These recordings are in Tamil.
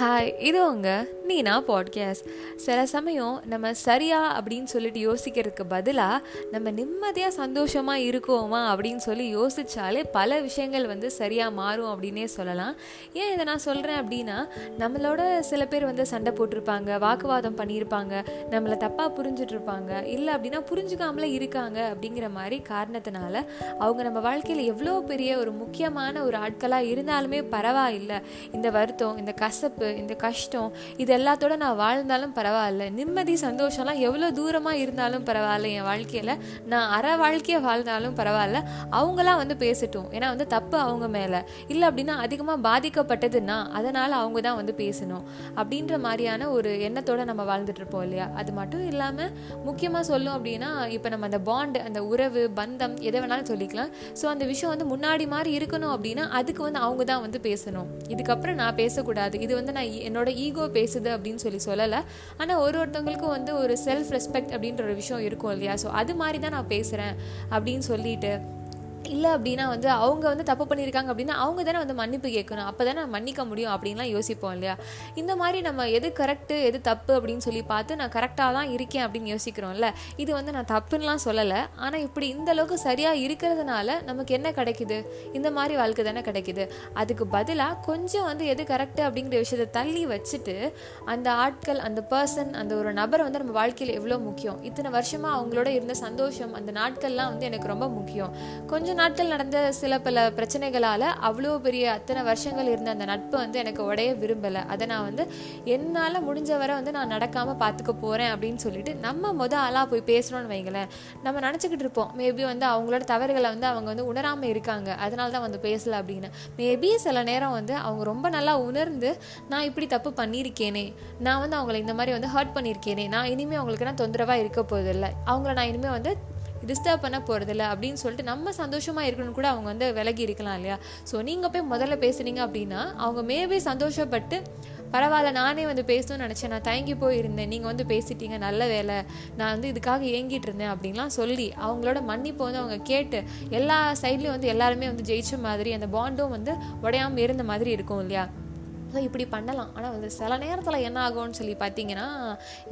ஹாய் இது உங்க நீனா பாட்காஸ்ட் சில சமயம் நம்ம சரியா அப்படின்னு சொல்லிட்டு யோசிக்கிறதுக்கு பதிலாக நம்ம நிம்மதியாக சந்தோஷமாக இருக்கோமா அப்படின்னு சொல்லி யோசித்தாலே பல விஷயங்கள் வந்து சரியாக மாறும் அப்படின்னே சொல்லலாம். ஏன் இதை நான் சொல்கிறேன் அப்படின்னா நம்மளோட சில பேர் வந்து சண்டை போட்டிருப்பாங்க வாக்குவாதம் பண்ணியிருப்பாங்க நம்மளை தப்பாக புரிஞ்சிட்ருப்பாங்க இல்லை அப்படின்னா புரிஞ்சுக்காமலே இருக்காங்க அப்படிங்கிற மாதிரி காரணத்தினால அவங்க நம்ம வாழ்க்கையில் எவ்வளோ பெரிய ஒரு முக்கியமான ஒரு ஆட்களாக இருந்தாலுமே பரவாயில்லை. இந்த வருத்தம் இந்த கசப்பு இந்த கஷ்டம் இது எல்லாத்தோட நான் வாழ்ந்தாலும் பரவாயில்ல. நிம்மதி சந்தோஷம்லாம் எவ்வளோ தூரமாக இருந்தாலும் பரவாயில்ல என் வாழ்க்கையில். நான் அற வாழ்க்கையை வாழ்ந்தாலும் பரவாயில்ல. அவங்களாம் வந்து பேசட்டும். ஏன்னா வந்து தப்பு அவங்க மேலே. இல்லை அப்படின்னா அதிகமாக பாதிக்கப்பட்டதுன்னா அதனால் அவங்க தான் வந்து பேசணும். அப்படின்ற மாதிரியான ஒரு எண்ணத்தோடு நம்ம வாழ்ந்துட்டுருப்போம் இல்லையா? அது மட்டும் இல்லாமல் முக்கியமாக சொல்லும் அப்படின்னா இப்போ நம்ம அந்த பாண்ட் அந்த உறவு பந்தம் எதை வேணாலும் சொல்லிக்கலாம். ஸோ அந்த விஷயம் வந்து முன்னாடி மாதிரி இருக்கணும் அப்படின்னா அதுக்கு வந்து அவங்க தான் வந்து பேசணும். இதுக்கப்புறம் நான் பேசக்கூடாது. இது வந்து நான் என்னோட ஈகோ பேசுது அப்படின்னு சொல்லி சொல்லலை. ஆனால் ஒரு ஒருத்தவங்களுக்கும் வந்து ஒரு செல்ஃப் ரெஸ்பெக்ட் அப்படின்ற ஒரு விஷயம் இருக்கும் இல்லையா? ஸோ அது மாதிரி தான் நான் பேசுகிறேன் அப்படின்னு சொல்லிட்டு இல்லை அப்படின்னா வந்து அவங்க வந்து தப்பு பண்ணியிருக்காங்க அப்படின்னா அவங்க தானே வந்து மன்னிப்பு கேட்கணும். அப்போ தானே மன்னிக்க முடியும் அப்படின்லாம் யோசிப்போம் இல்லையா? இந்த மாதிரி நம்ம எது கரெக்டு எது தப்பு அப்படின்னு சொல்லி பார்த்து நான் கரெக்டாக தான் இருக்கேன் அப்படின்னு யோசிக்கிறோம்ல. இது வந்து நான் தப்புன்னெலாம் சொல்லலை. ஆனால் இப்படி இந்த அளவுக்கு சரியாக இருக்கிறதுனால நமக்கு என்ன கிடைக்குது? இந்த மாதிரி வாழ்க்கை தானே கிடைக்குது. அதுக்கு பதிலாக கொஞ்சம் வந்து எது கரெக்டு அப்படிங்கிற விஷயத்தை தள்ளி வச்சுட்டு அந்த ஆட்கள் அந்த பர்சன் அந்த ஒரு நபரை வந்து நம்ம வாழ்க்கையில் எவ்வளோ முக்கியம். இத்தனை வருஷமாக அவங்களோட இருந்த சந்தோஷம் அந்த நாட்கள்லாம் வந்து எனக்கு ரொம்ப முக்கியம். கொஞ்சம் நாட்கள் நடந்த சில பல பிரச்சனைகளால் அவ்வளோ பெரிய அத்தனை வருஷங்கள் இருந்த அந்த நட்பு வந்து எனக்கு உடைய விரும்பலை. அதை நான் வந்து என்னால் முடிஞ்ச வரை வந்து நான் நடக்காமல் பார்த்துக்க போகிறேன் அப்படின்னு சொல்லிட்டு நம்ம முத ஆளாக போய் பேசுகிறோன்னு வைங்களேன். நம்ம நினச்சிக்கிட்டு இருப்போம். மேபி வந்து அவங்களோட தவறுகளை வந்து அவங்க வந்து உணராமல் இருக்காங்க. அதனால தான் வந்து பேசலை அப்படின்னு. மேபி சில நேரம் வந்து அவங்க ரொம்ப நல்லா உணர்ந்து நான் இப்படி தப்பு பண்ணியிருக்கேனே. நான் வந்து அவங்கள இந்த மாதிரி வந்து ஹர்ட் பண்ணியிருக்கேனே. நான் இனிமேல் அவங்களுக்கு நான் தொந்தரவாக இருக்க போதில்லை அவங்கள நான் இனிமேல் வந்து டிஸ்டர்ப் பண்ண போகிறதில்ல அப்படின்னு சொல்லிட்டு நம்ம சந்தோஷமாக இருக்கணும்னு கூட அவங்க வந்து விலகி இருக்கலாம் இல்லையா? ஸோ நீங்கள் போய் முதல்ல பேசுனீங்க அப்படின்னா அவங்க மேபி சந்தோஷப்பட்டு பரவாயில்ல நானே வந்து பேசணும்னு நினச்சேன் நான் தயங்கி போயிருந்தேன் நீங்கள் வந்து பேசிட்டீங்க நல்ல வேலை நான் வந்து இதுக்காக ஏங்கிட்டு இருந்தேன் அப்படின்லாம் சொல்லி அவங்களோட மன்னிப்பு வந்து அவங்க கேட்டு எல்லா சைட்லேயும் வந்து எல்லாருமே வந்து ஜெயிச்ச மாதிரி அந்த பாண்டும் வந்து உடையாமல் இருந்த மாதிரி இருக்கும் இல்லையா? ஸோ இப்படி பண்ணலாம். ஆனால் வந்து சில நேரத்தில் என்ன ஆகும்னு சொல்லி பார்த்தீங்கன்னா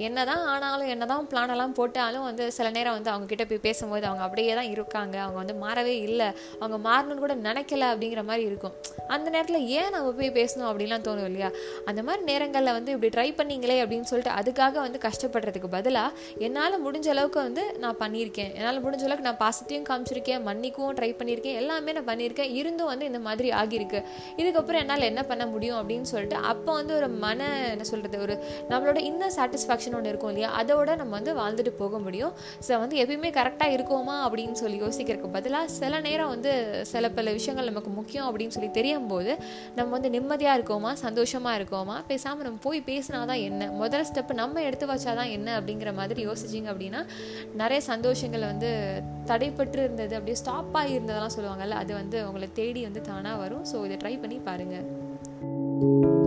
என்ன தான் ஆனாலும் என்ன தான் பிளானெல்லாம் போட்டாலும் வந்து சில நேரம் வந்து அவங்கக்கிட்ட போய் பேசும்போது அவங்க அப்படியே தான் இருக்காங்க. அவங்க வந்து மாறவே இல்லை. அவங்க மாறணும்னு கூட நினைக்கல அப்படிங்கிற மாதிரி இருக்கும். அந்த நேரத்தில் ஏன் நம்ம போய் பேசணும் அப்படின்லாம் தோணும் இல்லையா? அந்த மாதிரி நேரங்களில் வந்து இப்படி ட்ரை பண்ணீங்களே அப்படின்னு சொல்லிட்டு அதுக்காக வந்து கஷ்டப்படுறதுக்கு பதிலாக என்னால் முடிஞ்ச அளவுக்கு வந்து நான் பண்ணியிருக்கேன். என்னால் முடிஞ்ச அளவுக்கு நான் பாசிட்டிவும் காமிச்சிருக்கேன் மன்னிக்கவும் ட்ரை பண்ணியிருக்கேன். எல்லாமே நான் பண்ணியிருக்கேன். இருந்தும் வந்து இந்த மாதிரி ஆகியிருக்கு. இதுக்கப்புறம் என்னால் என்ன பண்ண முடியும் அப்படின்னு சொல்லிட்டு அப்போ வந்து ஒரு மன என்ன சொல்கிறது ஒரு நம்மளோட இன்னும் சாட்டிஸ்ஃபேக்ஷன் ஒன்று இருக்கும் இல்லையா? அதோட நம்ம வந்து வாழ்ந்துட்டு போக முடியும். ஸோ வந்து எப்பயுமே கரெக்டாக இருக்கோமா அப்படின்னு சொல்லி யோசிக்கிறதுக்கு பதிலாக சில நேரம் வந்து சில பல விஷயங்கள் நமக்கு முக்கியம் அப்படின்னு சொல்லி தெரியும் போது நம்ம வந்து நிம்மதியாக இருக்கோமா? சந்தோஷமாக இருக்கோமா? பேசாமல் நம்ம போய் பேசினா தான் என்ன? முதல் ஸ்டெப் நம்ம எடுத்து வச்சா தான் என்ன? அப்படிங்கிற மாதிரி யோசிச்சிங்க அப்படின்னா நிறைய சந்தோஷங்கள் வந்து தடைப்பட்டு இருந்தது அப்படியே ஸ்டாப் ஆகி இருந்ததெல்லாம் சொல்லுவாங்கல்ல அது வந்து உங்களை தேடி வந்து தானாக வரும். ஸோ இதை ட்ரை பண்ணி பாருங்கள் thank you